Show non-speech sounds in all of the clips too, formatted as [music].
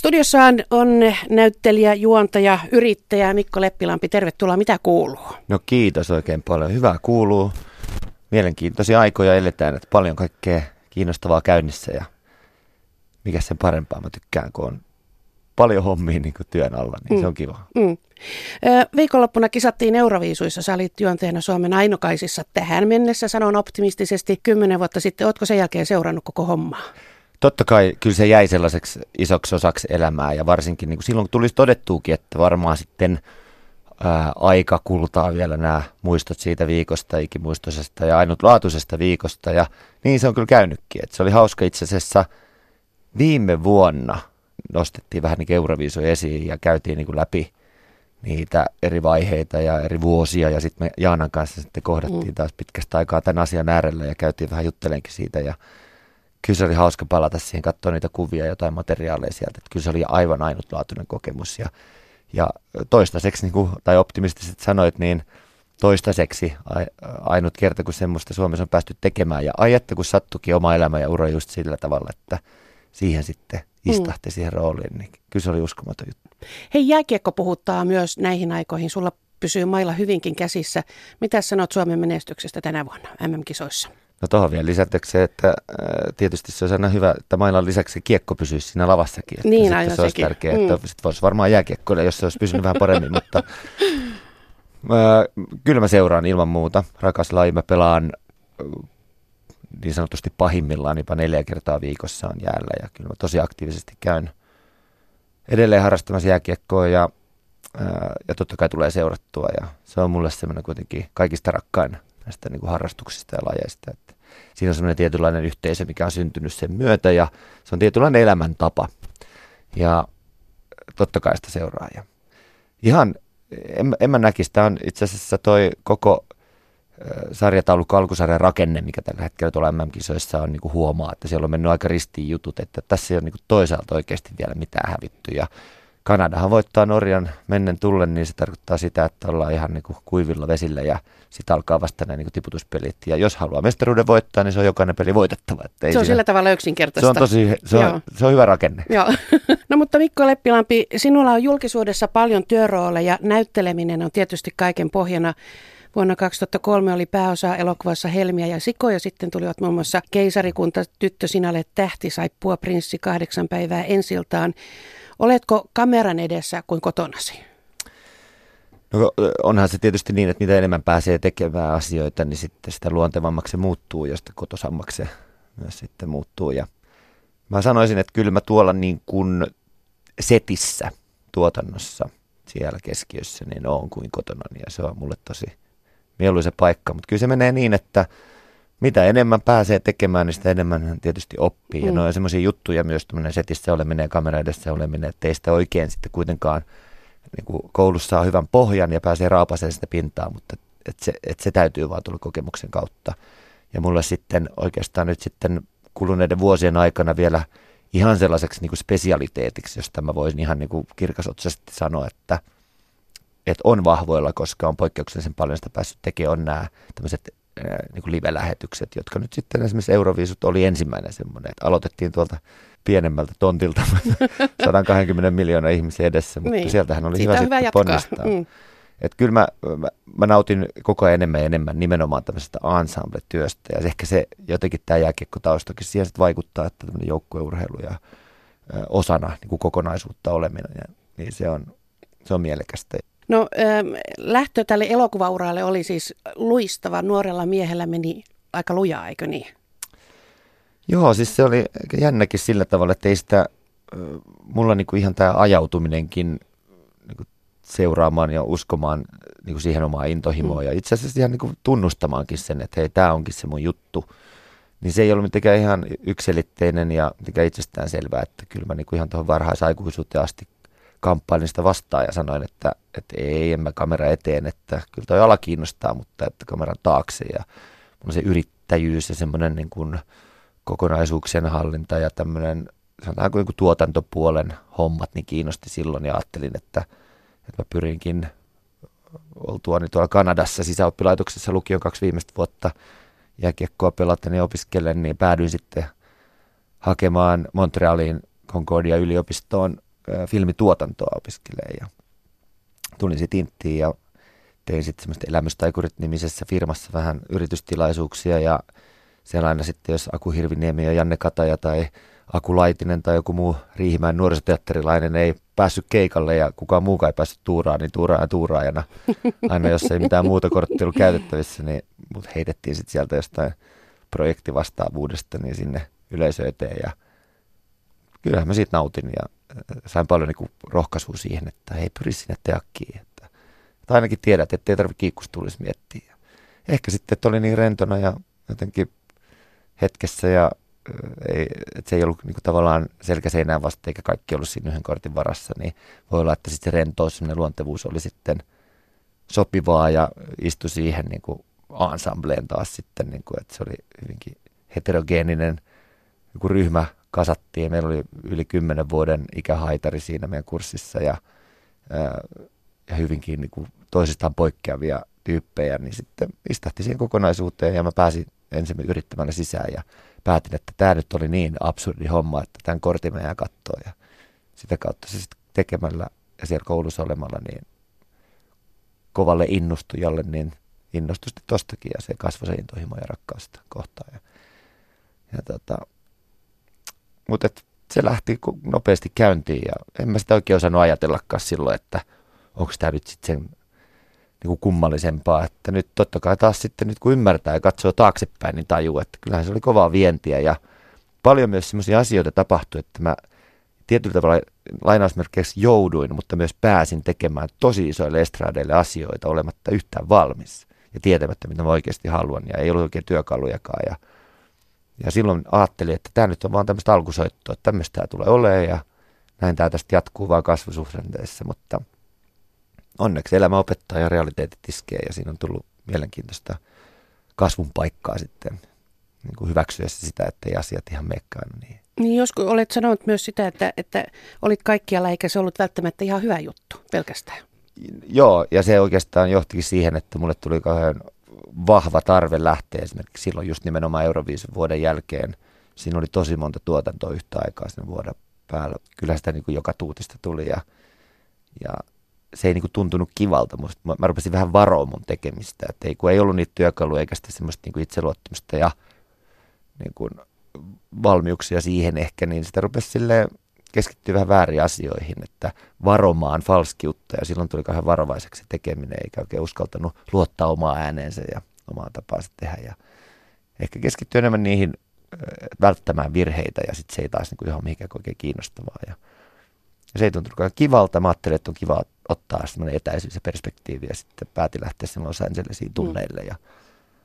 Studiossaan on näyttelijä, juontaja, yrittäjä Mikko Leppilampi. Tervetuloa. Mitä kuuluu? No kiitos oikein paljon. Hyvää kuuluu. Mielenkiintoisia aikoja eletään, että paljon kaikkea kiinnostavaa käynnissä ja mikä sen parempaa. Mä tykkään, kun on paljon hommia niin työn alla, niin mm. se on kiva. Mm. Viikonloppuna kisattiin Euroviisuissa. Sä olit juonteena Suomen ainokaisissa tähän mennessä, sanon optimistisesti, kymmenen vuotta sitten. Ootko sen jälkeen seurannut koko hommaa? Totta kai kyllä se jäi sellaiseksi isoksi osaksi elämää ja varsinkin niin kuin silloin kun tulisi todettuukin, että varmaan sitten ää, aika kultaa vielä nämä muistot siitä viikosta, ikimuistoisesta ja ainutlaatuisesta viikosta ja niin se on kyllä käynytkin. Että se oli hauska itse asiassa viime vuonna nostettiin vähän niin Euroviisu esiin ja käytiin niin kuin läpi niitä eri vaiheita ja eri vuosia ja sitten me Jaanan kanssa sitten kohdattiin mm. taas pitkästä aikaa tämän asian äärellä ja käytiin vähän juttelenkin siitä ja kyllä se oli hauska palata siihen, katsoa niitä kuvia ja jotain materiaaleja sieltä. Että kyllä se oli aivan ainutlaatuinen kokemus. Ja, ja toistaiseksi, niin kuin, tai optimistisesti sanoit, niin toistaiseksi ainut kerta, kun semmoista Suomessa on päästy tekemään. Ja ajette, kun sattukin oma elämä ja ura just sillä tavalla, että siihen sitten istahti mm. siihen rooliin, niin kyllä se oli uskomaton juttu. Hei, jääkiekko puhuttaa myös näihin aikoihin. Sulla pysyy mailla hyvinkin käsissä. Mitä sanot Suomen menestyksestä tänä vuonna MM-kisoissa? No tuohon vielä lisätäksi se, että ää, tietysti se olisi aina hyvä, että mailan lisäksi kiekko pysyisi siinä lavassakin. Että niin, aina se olisi sekin. tärkeää, että mm. sit voisi varmaan jääkiekkoilla, jos se olisi pysynyt vähän paremmin, mutta [laughs] ää, kyllä mä seuraan ilman muuta. Rakas laji, mä pelaan niin sanotusti pahimmillaan jopa neljä kertaa viikossa on jäällä ja kyllä mä tosi aktiivisesti käyn edelleen harrastamassa jääkiekkoa ja, ää, ja totta kai tulee seurattua ja se on mulle semmoinen kuitenkin kaikista rakkain näistä niin kuin harrastuksista ja lajeista. Että siinä on semmoinen tietynlainen yhteisö, mikä on syntynyt sen myötä ja se on tietynlainen elämäntapa. Ja totta kai sitä seuraa. Ja ihan, en, en mä näkisi, tämä on itse asiassa toi koko sarjataulukko alkusarjan rakenne, mikä tällä hetkellä tuolla MM-kisoissa on, niin kuin huomaa, että siellä on mennyt aika ristiin jutut, että tässä ei ole niin kuin toisaalta oikeasti vielä mitään hävitty. Ja Kanadahan voittaa Norjan mennen tullen, niin se tarkoittaa sitä, että ollaan ihan niin kuin kuivilla vesillä ja sitten alkaa vasta nämä niin kuin tiputuspelit. Ja jos haluaa mestaruuden voittaa, niin se on jokainen peli voitettava. Että ei se on siinä... sillä tavalla yksinkertaista. Se on tosi, se on, se on hyvä rakenne. Joo. [laughs] No mutta Mikko Leppilampi, sinulla on julkisuudessa paljon työrooleja. Näytteleminen on tietysti kaiken pohjana. Vuonna 2003 oli pääosa elokuvassa Helmiä ja Siko ja sitten tulivat muun muassa Keisarikunta, Tyttö sinä tähti, Saippua, Prinssi, Kahdeksan päivää ensiltaan. Oletko kameran edessä kuin kotonasi? No onhan se tietysti niin, että mitä enemmän pääsee tekemään asioita, niin sitten sitä luontevammaksi se muuttuu ja sitä kotosammaksi se myös sitten muuttuu. Ja mä sanoisin, että kyllä mä tuolla niin kuin setissä tuotannossa siellä keskiössä niin on kuin kotona ja se on mulle tosi mieluisa paikka. Mutta kyllä se menee niin, että mitä enemmän pääsee tekemään, niin sitä enemmän hän tietysti oppii. Mm. Ja ne on semmoisia juttuja myös, tämmöinen setissä oleminen ja kamera edessä oleminen, että ei sitä oikein sitten kuitenkaan niin kuin koulussa saa hyvän pohjan ja pääsee raapasemaan sitä pintaa, mutta et se, et se täytyy vaan tulla kokemuksen kautta. Ja mulle sitten oikeastaan nyt sitten kuluneiden vuosien aikana vielä ihan sellaiseksi niin kuin spesialiteetiksi, josta mä voisin ihan niin kuin kirkasotsaisesti sanoa, että, että on vahvoilla, koska on poikkeuksellisen paljon sitä päässyt tekemään, on nämä tämmöiset niin kuin live-lähetykset, jotka nyt sitten esimerkiksi Euroviisut oli ensimmäinen semmoinen, että aloitettiin tuolta pienemmältä tontilta 120 miljoonaa ihmisiä edessä, mutta niin. sieltähän oli Siitä hyvä, hyvä sitten ponnistaa. Mm. Että kyllä mä, mä, mä, nautin koko ajan enemmän ja enemmän nimenomaan tämmöisestä ensemble-työstä ja ehkä se jotenkin tämä jääkiekkotaustakin siihen sitten vaikuttaa, että tämmöinen joukkueurheilu ja ö, osana niin kuin kokonaisuutta oleminen, ja, niin se on, se on mielekästä. No lähtö tälle elokuvauralle oli siis luistava. Nuorella miehellä meni aika lujaa, eikö niin? Joo, siis se oli jännäkin sillä tavalla, että ei sitä, mulla niinku ihan tämä ajautuminenkin niinku seuraamaan ja uskomaan niinku siihen omaan intohimoon mm. ja itse asiassa ihan niinku tunnustamaankin sen, että hei, tämä onkin se mun juttu. Niin se ei ollut mitenkään ihan ykselitteinen ja mitenkään itsestään selvää, että kyllä mä niinku ihan tuohon varhaisaikuisuuteen asti kamppailin sitä vastaan ja sanoin, että, että ei, en mä kamera eteen, että kyllä toi ala kiinnostaa, mutta että kameran taakse. Ja mun se yrittäjyys ja semmoinen niin kuin kokonaisuuksien hallinta ja tämmöinen sanotaanko niin kuin tuotantopuolen hommat niin kiinnosti silloin ja ajattelin, että, että mä pyrinkin oltuani tuolla Kanadassa sisäoppilaitoksessa lukion kaksi viimeistä vuotta jääkiekkoa pelaten ja opiskellen, niin päädyin sitten hakemaan Montrealiin Concordia yliopistoon filmituotantoa opiskelee ja tulin sitten Inttiin ja tein sitten semmoista elämystaikurit-nimisessä firmassa vähän yritystilaisuuksia ja siellä aina sitten, jos Aku Hirviniemi ja Janne Kataja tai Aku Laitinen tai joku muu Riihimäen nuorisoteatterilainen ei päässyt keikalle ja kukaan muukaan ei päässyt tuuraan, niin tuuraan ja tuuraajana. Aina jos ei mitään muuta korttia ollut käytettävissä, niin mut heitettiin sitten sieltä jostain projektivastaavuudesta niin sinne yleisö eteen ja kyllähän mä siitä nautin ja sain paljon niin rohkaisua siihen, että hei pyri sinne teakkiin, että, että ainakin tiedät, että ei tarvitse kiikkustuulissa miettiä. Ehkä sitten, että oli niin rentona ja jotenkin hetkessä ja ei, että se ei ollut niin kuin, tavallaan selkäseinään vasta eikä kaikki ollut siinä yhden kortin varassa, niin voi olla, että sitten rentous, luontevuus oli sitten sopivaa ja istui siihen niin kuin ensembleen taas sitten, niin kuin, että se oli hyvinkin heterogeeninen joku ryhmä kasattiin. Meillä oli yli kymmenen vuoden ikähaitari siinä meidän kurssissa ja, ja hyvinkin niin kuin toisistaan poikkeavia tyyppejä, niin sitten istahti siihen kokonaisuuteen ja mä pääsin ensin yrittämällä sisään ja päätin, että tämä nyt oli niin absurdi homma, että tämän kortin meidän katsoa ja sitä kautta se sitten tekemällä ja siellä koulussa olemalla niin kovalle innostujalle, niin innostusti tostakin ja se kasvoi se intohimo ja rakkausta kohtaan. Ja, ja tota, mutta se lähti nopeasti käyntiin ja en mä sitä oikein osannut ajatellakaan silloin, että onko tämä nyt sitten sen niin kuin kummallisempaa, että nyt totta kai taas sitten nyt kun ymmärtää ja katsoo taaksepäin, niin tajuu, että kyllähän se oli kovaa vientiä ja paljon myös sellaisia asioita tapahtui, että mä tietyllä tavalla lainausmerkeissä jouduin, mutta myös pääsin tekemään tosi isoille estradeille asioita olematta yhtään valmis ja tietämättä, mitä mä oikeasti haluan. Ja ei ollut oikein työkalujakaan ja, ja silloin ajattelin, että tämä nyt on vaan tämmöistä alkusoittoa, että tämmöistä tämä tulee olemaan ja näin tämä tästä jatkuu vaan kasvusuhdanteessa, mutta – onneksi elämä opettaa ja realiteetit iskee ja siinä on tullut mielenkiintoista kasvun paikkaa sitten niin kuin hyväksyessä sitä, että ei asiat ihan meikkaan niin. Niin joskus olet sanonut myös sitä, että, että olit kaikkialla eikä se ollut välttämättä ihan hyvä juttu pelkästään. Joo, ja se oikeastaan johtikin siihen, että mulle tuli kauhean vahva tarve lähteä esimerkiksi silloin just nimenomaan Euroviisun vuoden jälkeen. Siinä oli tosi monta tuotantoa yhtä aikaa sen vuoden päällä. Kyllä sitä niin kuin joka tuutista tuli ja, ja se ei niinku tuntunut kivalta. Musta, mä, mä rupesin vähän varoa mun tekemistä. Että ei, kun ei ollut niitä työkaluja eikä sitten semmoista niinku itseluottamusta ja niinku valmiuksia siihen ehkä, niin sitä rupesi sille keskittyä vähän väärin asioihin, että varomaan falskiutta ja silloin tuli kauhean varovaiseksi tekeminen, eikä oikein uskaltanut luottaa omaa ääneensä ja omaa tapaansa tehdä. Ja ehkä keskittyä enemmän niihin välttämään virheitä ja sitten se ei taas niin ihan mihinkään oikein kiinnostavaa. Ja, ja se ei tuntunut kivalta. Mä ajattelin, että on kiva ottaa semmoinen etäisyys ja perspektiivi ja sitten pääti lähteä silloin Los Angelesiin tunneille. Mm. Ja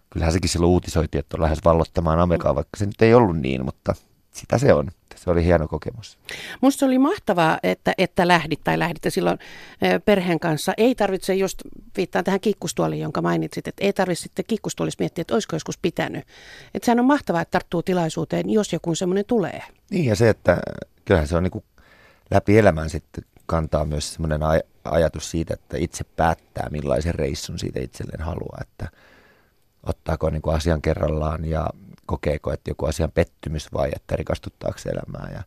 kyllähän sekin silloin uutisoitiin, että on lähes vallottamaan Amerikkaa, vaikka se nyt ei ollut niin, mutta sitä se on. Se oli hieno kokemus. Musta se oli mahtavaa, että, että lähdit tai lähditte silloin perheen kanssa. Ei tarvitse just, viittaan tähän kikkustuoliin, jonka mainitsit, että ei tarvitse sitten kikkustuolissa miettiä, että olisiko joskus pitänyt. Että sehän on mahtavaa, että tarttuu tilaisuuteen, jos joku semmoinen tulee. Niin ja se, että kyllähän se on niin kuin läpi elämän sitten kantaa myös semmoinen aj- ajatus siitä, että itse päättää millaisen reissun siitä itselleen haluaa, että ottaako niin kuin asian kerrallaan ja kokeeko, että joku asian pettymys vai että rikastuttaako elämää. Ja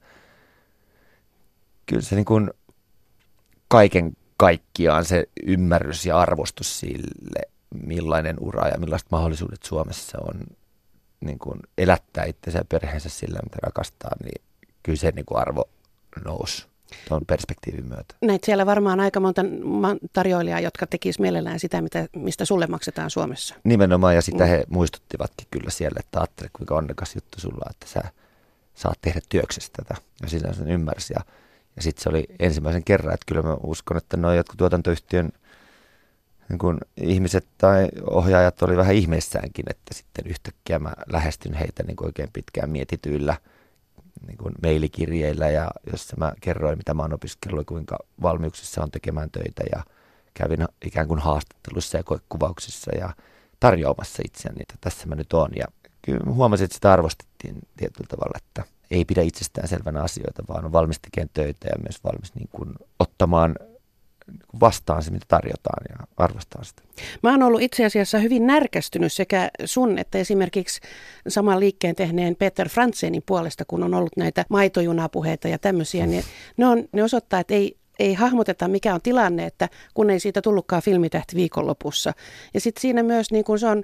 kyllä se niin kuin kaiken kaikkiaan se ymmärrys ja arvostus sille, millainen ura ja millaiset mahdollisuudet Suomessa on niin kuin elättää itsensä ja perheensä sillä, mitä rakastaa, niin kyllä se niin kuin arvo nousi tuon perspektiivin myötä. Näitä siellä varmaan aika monta tarjoilijaa, jotka tekisivät mielellään sitä, mitä, mistä sulle maksetaan Suomessa. Nimenomaan, ja sitä mm. he muistuttivatkin kyllä siellä, että ajattele kuinka onnekas juttu sulla, että sä saat tehdä työksestä tätä. Ja sitä sen ymmärsi. Ja, ja sitten se oli ensimmäisen kerran, että kyllä mä uskon, että nuo jotkut tuotantoyhtiön niin kun ihmiset tai ohjaajat oli vähän ihmeissäänkin, että sitten yhtäkkiä mä lähestyn heitä niin oikein pitkään mietityillä – niin kuin mailikirjeillä ja jossa mä kerroin, mitä mä oon opiskellut kuinka valmiuksissa on tekemään töitä ja kävin ikään kuin haastattelussa ja kuvauksissa ja tarjoamassa itseäni, että tässä mä nyt oon. Ja kyllä huomasin, että sitä arvostettiin tietyllä tavalla, että ei pidä itsestään selvänä asioita, vaan on valmis tekemään töitä ja myös valmis niin kuin ottamaan vastaan se, mitä tarjotaan ja arvostaa sitä. Mä oon ollut itse asiassa hyvin närkästynyt sekä sun että esimerkiksi saman liikkeen tehneen Peter Frantsenin puolesta, kun on ollut näitä maitojunapuheita ja tämmöisiä, niin ne, on, ne osoittaa, että ei, ei hahmoteta, mikä on tilanne, että kun ei siitä tullutkaan filmitähti viikonlopussa. Ja sitten siinä myös niin kun se on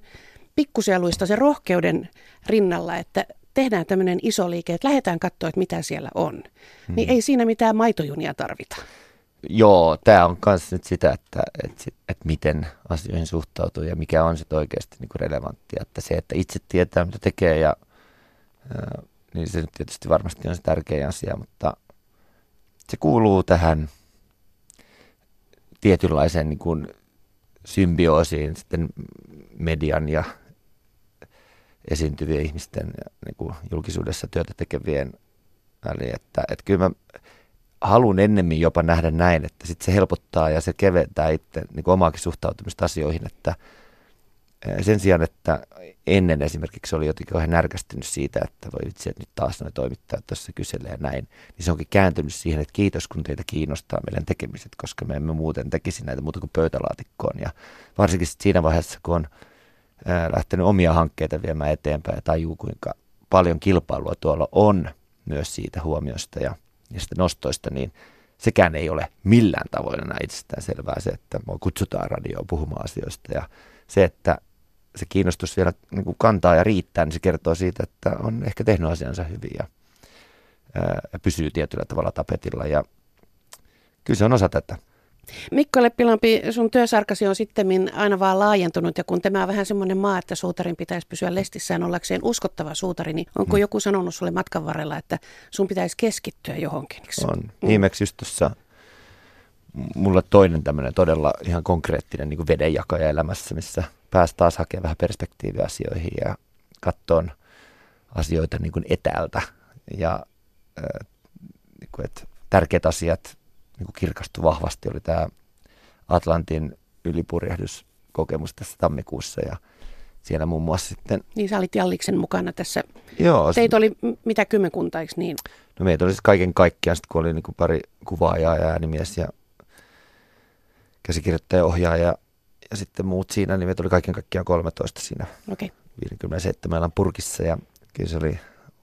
pikkusieluista se rohkeuden rinnalla, että tehdään tämmöinen iso liike, että lähdetään katsoa, että mitä siellä on. Niin ei siinä mitään maitojunia tarvita. Joo, tämä on myös nyt sitä, että, että, että miten asioihin suhtautuu ja mikä on sitten oikeasti niin relevanttia. Että se, että itse tietää, mitä tekee, ja, niin se nyt tietysti varmasti on se tärkeä asia, mutta se kuuluu tähän tietynlaiseen niin kuin symbioosiin sitten median ja esiintyvien ihmisten ja niin kuin julkisuudessa työtä tekevien väliin. Että, että kyllä mä haluan ennemmin jopa nähdä näin, että sit se helpottaa ja se keventää itse niin omaakin suhtautumista asioihin, että sen sijaan, että ennen esimerkiksi oli jotenkin vähän närkästynyt siitä, että voi että nyt taas noin toimittajat tuossa kyselee ja näin, niin se onkin kääntynyt siihen, että kiitos kun teitä kiinnostaa meidän tekemiset, koska me emme muuten tekisi näitä muuta kuin pöytälaatikkoon. Ja varsinkin siinä vaiheessa, kun on lähtenyt omia hankkeita viemään eteenpäin ja tajuu, kuinka paljon kilpailua tuolla on myös siitä huomiosta ja sitten nostoista, niin sekään ei ole millään tavoin enää itsestään selvää se, että mua kutsutaan radioon puhumaan asioista. Ja se, että se kiinnostus vielä niin kuin kantaa ja riittää, niin se kertoo siitä, että on ehkä tehnyt asiansa hyvin ja, ja pysyy tietyllä tavalla tapetilla. Ja kyllä se on osa tätä. Mikko Leppilampi, sun työsarkasi on sitten aina vaan laajentunut ja kun tämä on vähän semmoinen maa, että suutarin pitäisi pysyä lestissään ollakseen uskottava suutari, niin onko mm. joku sanonut sulle matkan varrella, että sun pitäisi keskittyä johonkin? On. Mm. Viimeksi just tuossa mulla toinen tämmöinen todella ihan konkreettinen niin vedenjakaja elämässä, missä pääsi taas hakemaan vähän perspektiiviä asioihin ja katsoa asioita niin kuin etäältä. Ja äh, niin kuin, että tärkeät asiat niin kuin kirkastui vahvasti, oli tämä Atlantin ylipurjehduskokemus tässä tammikuussa ja siellä muun muassa sitten... Niin sä olit Jalliksen mukana tässä. Joo. Teitä oli mitä kymmenkunta, eikö niin? No meitä oli siis kaiken kaikkiaan, sitten kun oli niin kuin pari kuvaajaa ja äänimies ja käsikirjoittaja, ohjaaja ja sitten muut siinä, niin meitä oli kaiken kaikkiaan 13 siinä okay. 57 purkissa ja kyllä se oli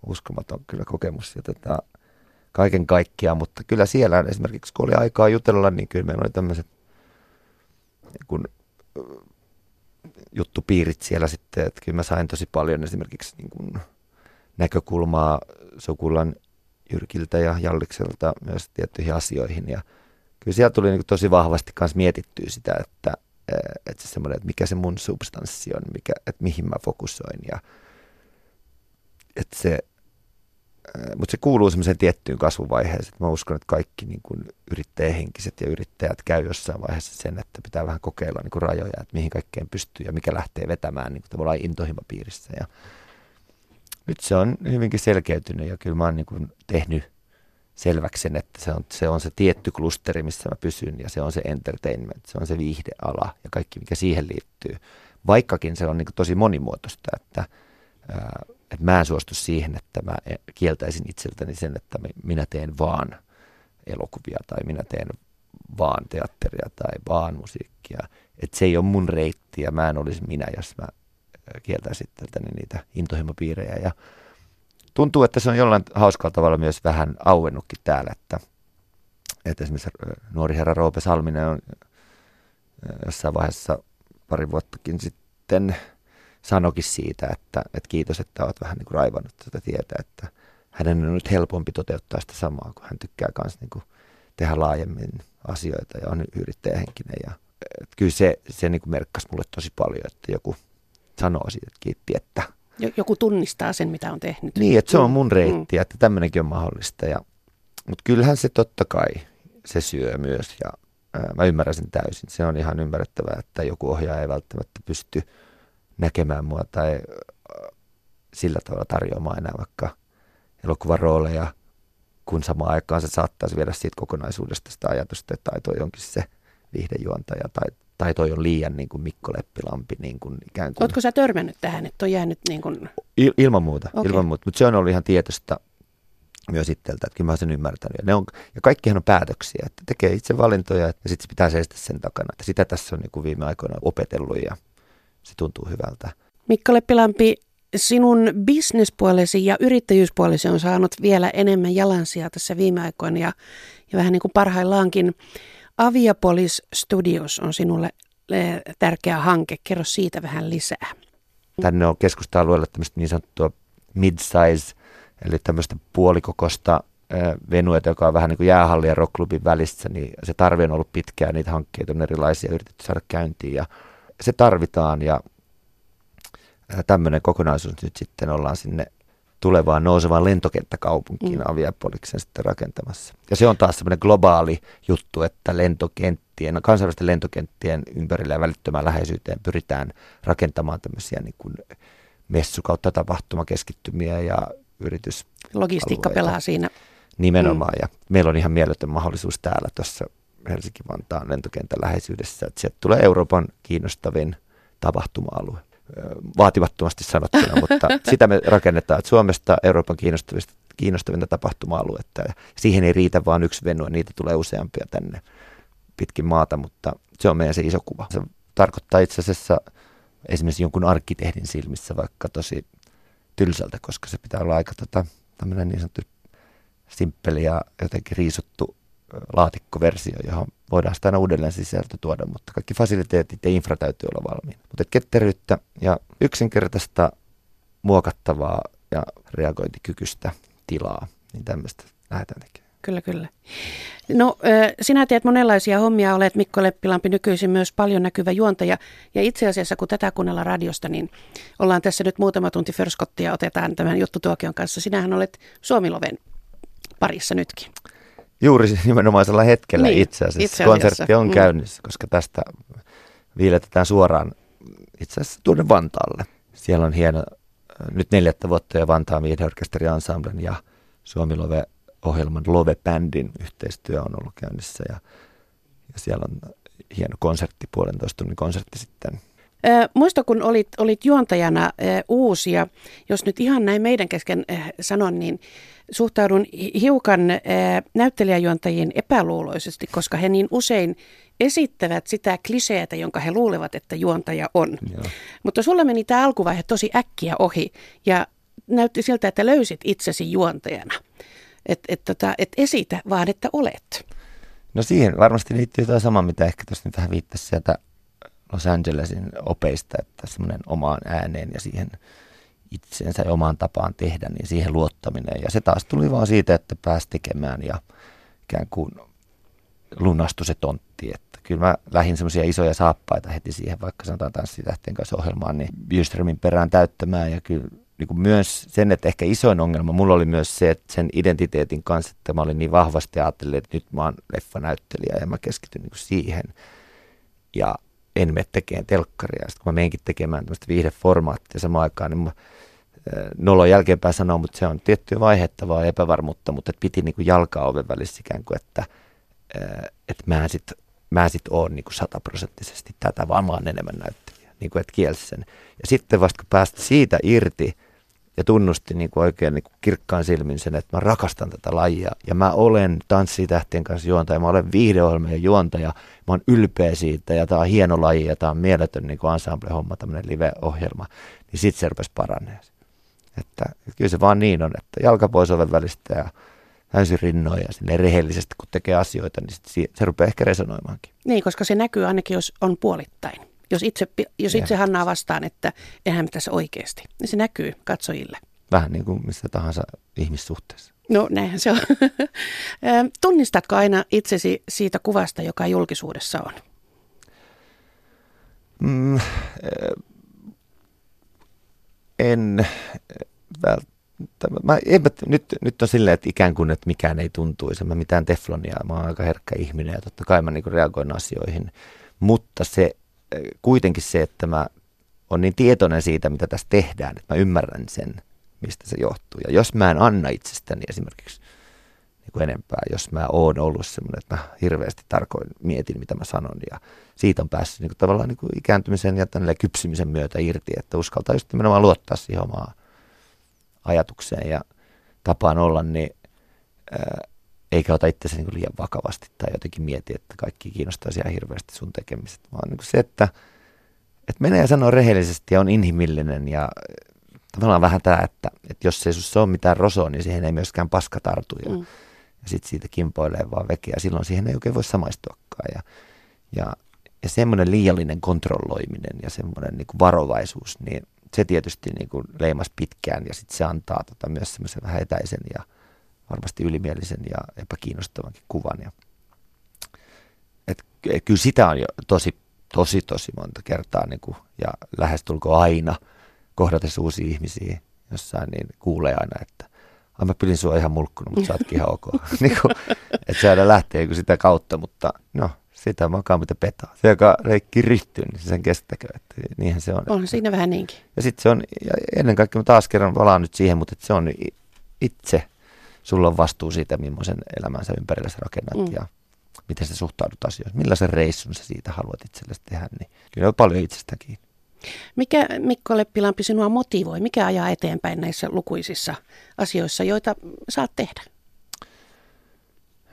uskomaton kyllä kokemus. Ja tota, kaiken kaikkiaan, mutta kyllä siellä esimerkiksi kun oli aikaa jutella, niin kyllä meillä oli tämmöiset kun juttupiirit siellä sitten, että kyllä mä sain tosi paljon esimerkiksi niin kuin näkökulmaa Sukulan Jyrkiltä ja Jallikselta myös tiettyihin asioihin. Ja kyllä siellä tuli niin tosi vahvasti myös mietittyä sitä, että, että se semmoinen, että mikä se mun substanssi on, mikä, että mihin mä fokusoin. Ja että se mutta se kuuluu semmoiseen tiettyyn kasvuvaiheeseen. Mä uskon, että kaikki niin kuin yrittäjähenkiset ja yrittäjät käy jossain vaiheessa sen, että pitää vähän kokeilla niin kuin rajoja, että mihin kaikkeen pystyy ja mikä lähtee vetämään niin kuin tavallaan intohimopiirissä. Ja nyt se on hyvinkin selkeytynyt ja kyllä mä oon niin kuin tehnyt selväksi sen, että se on, se on se tietty klusteri, missä mä pysyn ja se on se entertainment, se on se viihdeala ja kaikki, mikä siihen liittyy. Vaikkakin se on niin kuin tosi monimuotoista, että että mä en suostu siihen, että mä kieltäisin itseltäni sen, että minä teen vaan elokuvia tai minä teen vaan teatteria tai vaan musiikkia. Että se ei ole mun reitti ja mä en olisi minä, jos mä kieltäisin itseltäni niitä intohimopiirejä. Ja tuntuu, että se on jollain hauskalla tavalla myös vähän auennutkin täällä, että, että esimerkiksi nuori herra Roope Salminen on jossain vaiheessa pari vuottakin sitten sanokin siitä, että, että kiitos, että olet vähän niin kuin raivannut tätä tietä, että hänen on nyt helpompi toteuttaa sitä samaa, kun hän tykkää myös niin kuin tehdä laajemmin asioita ja on yrittäjähenkinen. Ja, että kyllä se, se niin kuin merkkasi mulle tosi paljon, että joku sanoo siitä, että kiitti, että... Joku tunnistaa sen, mitä on tehnyt. Niin, että se on mun reitti, mm. että tämmöinenkin on mahdollista. Ja, mutta kyllähän se totta kai, se syö myös ja ää, mä ymmärrän sen täysin. Se on ihan ymmärrettävää, että joku ohjaaja ei välttämättä pysty näkemään mua tai sillä tavalla tarjoamaan enää vaikka elokuvan rooleja, kun samaan aikaan se saattaisi viedä siitä kokonaisuudesta sitä ajatusta, että tai toi onkin se viihdejuontaja tai, tai toi on liian niin kuin Mikko Leppilampi. Niin kuin ikään kuin. Oletko sä törmännyt tähän, että on jäänyt niin kuin... Il, ilman muuta, okay. ilman muuta. mutta se on ollut ihan tietoista myös itseltä, että kyllä mä sen ymmärtänyt. Ja, ne on, ja kaikkihan on päätöksiä, että tekee itse valintoja ja sitten pitää seistä sen takana. Että sitä tässä on niin kuin viime aikoina opetellut ja se tuntuu hyvältä. Mikko Leppilampi, sinun bisnespuolesi ja yrittäjyyspuolesi on saanut vielä enemmän jalansia tässä viime aikoina ja, ja vähän niin kuin parhaillaankin. Aviapolis Studios on sinulle eh, tärkeä hanke. Kerro siitä vähän lisää. Tänne on keskusta-alueella tämmöistä niin sanottua mid-size, eli tämmöistä puolikokosta venueita, joka on vähän niin kuin jäähalli ja rockklubin välissä, niin se tarve on ollut pitkään, niitä hankkeita on erilaisia yritetty saada käyntiin ja se tarvitaan ja tämmöinen kokonaisuus nyt sitten ollaan sinne tulevaan nousevaan lentokenttäkaupunkiin mm. Aviapoliksen sitten rakentamassa. Ja se on taas semmoinen globaali juttu, että lentokenttien, kansainvälisten lentokenttien ympärillä ja välittömään läheisyyteen pyritään rakentamaan tämmöisiä niin kuin messu kautta tapahtumakeskittymiä ja yritys. Logistiikka pelaa siinä. Nimenomaan, mm. ja meillä on ihan mieletön mahdollisuus täällä tuossa Helsinki-Vantaan lentokentän läheisyydessä, että sieltä tulee Euroopan kiinnostavin tapahtuma-alue vaativattomasti sanottuna, [laughs] mutta sitä me rakennetaan, että Suomesta Euroopan kiinnostavista, kiinnostavinta tapahtuma-aluetta. Ja siihen ei riitä vain yksi venue, niitä tulee useampia tänne pitkin maata, mutta se on meidän se iso kuva. Se tarkoittaa itse asiassa esimerkiksi jonkun arkkitehdin silmissä vaikka tosi tylsältä, koska se pitää olla aika tota, tämmöinen niin sanottu simppeli ja jotenkin riisuttu laatikkoversio, johon voidaan sitä aina uudelleen sisältö tuoda, mutta kaikki fasiliteetit ja infra täytyy olla valmiina. Mutta ketteryyttä ja yksinkertaista muokattavaa ja reagointikykyistä tilaa, niin tämmöistä lähdetään tekemään. Kyllä, kyllä. No, sinä teet monenlaisia hommia, olet Mikko Leppilampi nykyisin myös paljon näkyvä juontaja. Ja itse asiassa, kun tätä kuunnella radiosta, niin ollaan tässä nyt muutama tunti förskottia, otetaan tämän juttutuokion kanssa. Sinähän olet Suomiloven parissa nytkin. Juuri [laughs] nimenomaisella hetkellä niin, itse asiassa. Itse asiassa. Konsertti on mm. käynnissä, koska tästä viiletetään suoraan itse asiassa tuonne Vantaalle. Siellä on hieno, nyt neljättä vuotta jo Vantaan viihdeorkesteri Ensemblen ja Suomi Love-ohjelman Love-bändin yhteistyö on ollut käynnissä ja, ja siellä on hieno konsertti, puolentoista tunnin konsertti sitten Muista, kun olit, olit juontajana uusia, jos nyt ihan näin meidän kesken sanon, niin suhtaudun hiukan näyttelijäjuontajiin epäluuloisesti, koska he niin usein esittävät sitä kliseetä, jonka he luulevat, että juontaja on. Joo. Mutta sulla meni tämä alkuvaihe tosi äkkiä ohi ja näytti siltä, että löysit itsesi juontajana. Että et, tota, et esitä, vaan että olet. No siihen varmasti liittyy jotain samaa, mitä ehkä tuossa nyt vähän viittasi sieltä Los Angelesin opeista, että semmoinen omaan ääneen ja siihen itsensä ja omaan tapaan tehdä, niin siihen luottaminen. Ja se taas tuli vaan siitä, että pääsi tekemään ja ikään kuin lunastui se tontti. Että kyllä mä lähdin semmoisia isoja saappaita heti siihen, vaikka sanotaan tanssitähtien kanssa ohjelmaan, niin Björströmin perään täyttämään. Ja kyllä niin kuin myös sen, että ehkä isoin ongelma mulla oli myös se, että sen identiteetin kanssa, että mä olin niin vahvasti ajatellut, että nyt mä oon leffanäyttelijä ja mä keskityn niin kuin siihen. Ja en mene tekemään telkkaria. Sitten kun mä menenkin tekemään tämmöistä viihdeformaattia samaan aikaan, niin mä nolon jälkeenpäin sanoa, mutta se on tiettyä vaihettavaa epävarmuutta, mutta piti niin kuin jalkaa oven välissä ikään kuin, että, että mä en sit, mä sit oon niin kuin sataprosenttisesti tätä, vaan mä oon enemmän näyttelijä, niin kuin että kielsi sen. Ja sitten vasta kun päästä siitä irti, ja tunnusti niin kuin oikein niin kuin kirkkaan silmin sen, että mä rakastan tätä lajia ja mä olen tanssitähtien kanssa juontaja, mä olen viihdeohjelmien juontaja, mä oon ylpeä siitä ja tämä on hieno laji ja tämä on mieletön niin ensemble-homma, tämmöinen live-ohjelma, niin sitten se rupesi paranee. Että kyllä se vaan niin on, että jalka pois oven välistä ja täysin rinnoin ja rehellisesti kun tekee asioita, niin sit se rupeaa ehkä resonoimaankin. Niin, koska se näkyy ainakin, jos on puolittain. Jos itse, jos itse Hannaa vastaan, että eihän tässä oikeasti, niin se näkyy katsojille. Vähän niin kuin missä tahansa ihmissuhteessa. No näinhän se on. [laughs] Tunnistatko aina itsesi siitä kuvasta, joka julkisuudessa on? Mm, en välttämättä. Mä, en, nyt, nyt on silleen, että ikään kuin, että mikään ei tuntuisi. Mä mitään teflonia, mä oon aika herkkä ihminen ja totta kai mä niin reagoin asioihin. Mutta se kuitenkin se, että mä on niin tietoinen siitä, mitä tässä tehdään, että mä ymmärrän sen, mistä se johtuu. Ja jos mä en anna itsestäni esimerkiksi niin kuin enempää, jos mä oon ollut semmoinen, että mä hirveästi tarkoin mietin, mitä mä sanon, ja siitä on päässyt niin kuin tavallaan niin kuin ikääntymisen ja tälle kypsymisen myötä irti, että uskaltaa just nimenomaan luottaa siihen omaan ajatukseen ja tapaan olla, niin eikä ota itseäsi niin liian vakavasti tai jotenkin mieti, että kaikki kiinnostaisi ihan hirveästi sun tekemiset, vaan niin se, että, että menee ja sanoo rehellisesti ja on inhimillinen ja tavallaan vähän tämä, että, että jos ei sinussa ole mitään rosoa, niin siihen ei myöskään paska tartu ja, mm. ja sitten siitä kimpoilee vaan vekeä. Silloin siihen ei oikein voi samaistuakaan ja, ja, ja semmoinen liiallinen kontrolloiminen ja semmoinen niin varovaisuus, niin se tietysti niin kuin leimas pitkään ja sitten se antaa tota myös semmoisen vähän etäisen ja varmasti ylimielisen ja epäkiinnostavankin kuvan. Ja, et, et, kyllä sitä on jo tosi, tosi, tosi monta kertaa niin kuin, ja lähestulkoon aina kohdatessa uusia ihmisiä jossain, niin kuulee aina, että Ai mä pidin sua ihan mulkkunut, mutta sä ootkin ihan ok. [laughs] niin kuin, että se aina lähtee sitä kautta, mutta no, sitä makaa mitä petaa. Se, joka leikki ryhtyy, niin sen kestäkö, että niinhän se on. On siinä vähän niinkin. Ja sitten se on, ja ennen kaikkea mä taas kerran valaan nyt siihen, mutta se on itse, sulla on vastuu siitä, millaisen elämänsä ympärillä sä rakennat mm. ja miten sä suhtaudut asioihin. Millaisen reissun sä siitä haluat itsellesi tehdä, niin kyllä on paljon itsestäkin. Mikä Mikko Leppilampi sinua motivoi? Mikä ajaa eteenpäin näissä lukuisissa asioissa, joita saat tehdä?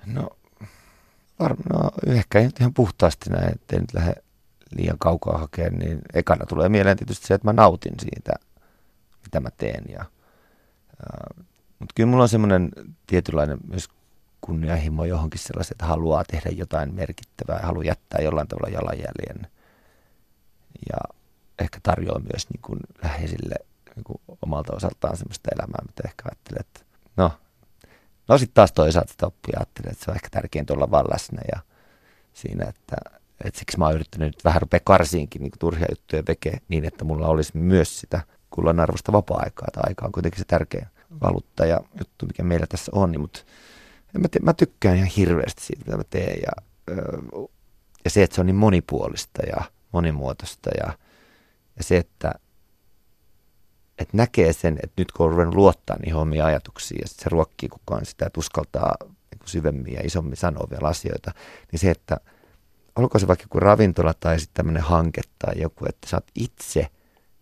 No Varmaan no, ehkä ihan puhtaasti näin, ettei nyt lähde liian kaukaa hakemaan, niin ekana tulee mieleen tietysti se, että mä nautin siitä, mitä mä teen. Ja, ja, mutta kyllä mulla on semmoinen tietynlainen myös kunnianhimo johonkin sellaisen, että haluaa tehdä jotain merkittävää haluaa jättää jollain tavalla jalanjäljen. Ja ehkä tarjoaa myös niin kuin läheisille niin kuin omalta osaltaan semmoista elämää, mitä ehkä ajattelee, että no No sitten taas toisaalta sitä oppia ajattelin, että se on ehkä tärkeintä olla vaan läsnä ja siinä, että, että siksi mä oon yrittänyt nyt vähän rupea karsiinkin niin turhia juttuja tekee niin, että mulla olisi myös sitä kullan arvosta vapaa-aikaa. Tai aika on kuitenkin se tärkein valuutta ja juttu, mikä meillä tässä on. Niin, mutta mä, te, mä tykkään ihan hirveästi siitä, mitä mä teen ja, ja se, että se on niin monipuolista ja monimuotoista ja, ja se, että että näkee sen, että nyt kun on ruvennut luottaa niihin omiin ajatuksiin ja se ruokkii kukaan sitä, että uskaltaa niin syvemmin ja isommin sanoa vielä asioita, niin se, että olko se vaikka joku ravintola tai sitten tämmöinen hanke tai joku, että sä oot itse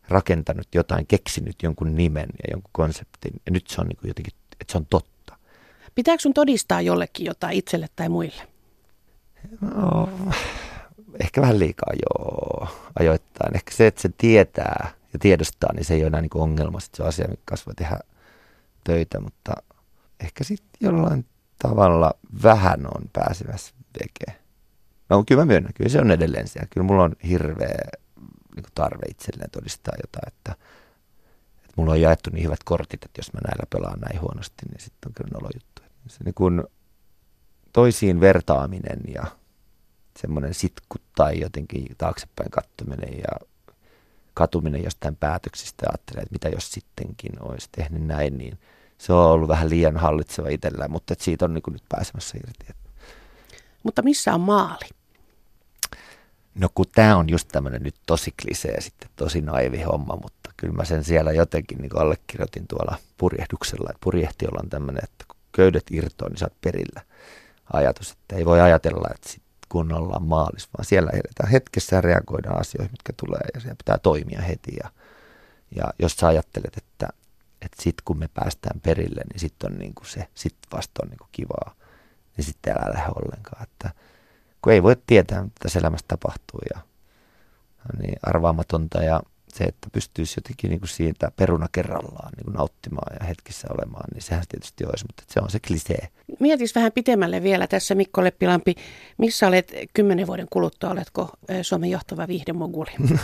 rakentanut jotain, keksinyt jonkun nimen ja jonkun konseptin ja nyt se on niin kuin jotenkin, että se on totta. Pitääkö sun todistaa jollekin jotain itselle tai muille? No, ehkä vähän liikaa joo, ajoittain. Ehkä se, että se tietää, ja tiedostaa, niin se ei ole enää niin ongelma. Sitten se on asia, mikä kasvaa tehdä töitä, mutta ehkä sitten jollain tavalla vähän on pääsemässä tekemään. No kyllä mä myönnän, kyllä se on edelleen siellä. Kyllä mulla on hirveä niin tarve itselleen todistaa jotain, että, että mulla on jaettu niin hyvät kortit, että jos mä näillä pelaan näin huonosti, niin sitten on kyllä nolo juttu. Se niin kuin toisiin vertaaminen ja semmoinen sitku tai jotenkin taaksepäin kattominen ja katuminen jostain päätöksistä ja ajattelee, että mitä jos sittenkin olisi tehnyt näin, niin se on ollut vähän liian hallitseva itsellään, mutta siitä on niin nyt pääsemässä irti. Mutta missä on maali? No kun tämä on just tämmöinen nyt tosi klisee sitten, tosi naivi homma, mutta kyllä mä sen siellä jotenkin niin allekirjoitin tuolla purjehduksella, että purjehti on tämmöinen, että kun köydet irtoaa, niin sä oot perillä ajatus, että ei voi ajatella, että sit kun ollaan maalis, vaan siellä edetään hetkessä ja reagoidaan asioihin, mitkä tulee ja siellä pitää toimia heti. Ja, ja jos sä ajattelet, että, että sit kun me päästään perille, niin sitten on niin kuin se, sit vasta on niin kuin kivaa, niin sitten älä lähde ollenkaan. Että, kun ei voi tietää, mitä tässä elämässä tapahtuu ja niin arvaamatonta ja se, että pystyisi jotenkin niin kuin siitä peruna kerrallaan niin kuin nauttimaan ja hetkissä olemaan, niin sehän tietysti olisi, mutta se on se klisee. Mietis vähän pitemmälle vielä tässä Mikko Leppilampi, missä olet kymmenen vuoden kuluttua, oletko Suomen johtava viihdemoguli? [laughs]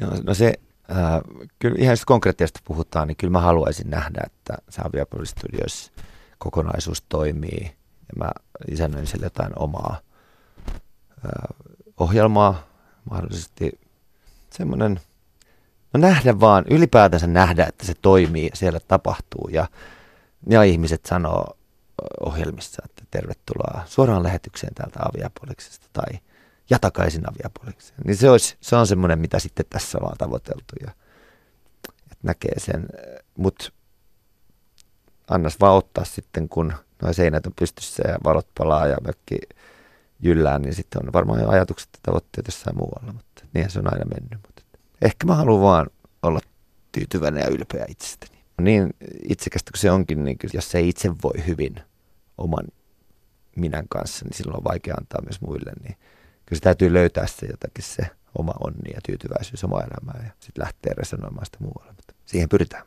Joo, no se, äh, kyllä ihan jos konkreettisesti puhutaan, niin kyllä mä haluaisin nähdä, että Savia Studios kokonaisuus toimii ja mä isännöin sille jotain omaa äh, ohjelmaa, mahdollisesti semmoinen, no nähdä vaan, ylipäätänsä nähdä, että se toimii ja siellä tapahtuu ja, ja ihmiset sanoo ohjelmissa, että tervetuloa suoraan lähetykseen täältä aviapoliksesta tai ja takaisin aviapolikseen. Niin se, olisi, se on semmoinen, mitä sitten tässä ollaan tavoiteltu ja että näkee sen, mutta annas vaan ottaa sitten, kun nuo seinät on pystyssä ja valot palaa ja mökki jyllään, niin sitten on varmaan jo ajatukset ja tavoitteet jossain muualla, mutta niinhän se on aina mennyt. Mutta ehkä mä haluan vaan olla tyytyväinen ja ylpeä itsestäni. niin itsekästä kuin se onkin, niin jos se itse voi hyvin oman minän kanssa, niin silloin on vaikea antaa myös muille. Niin kyllä se täytyy löytää se jotakin se oma onni ja tyytyväisyys oma elämään ja sitten lähteä resonoimaan sitä muualle. Mutta siihen pyritään.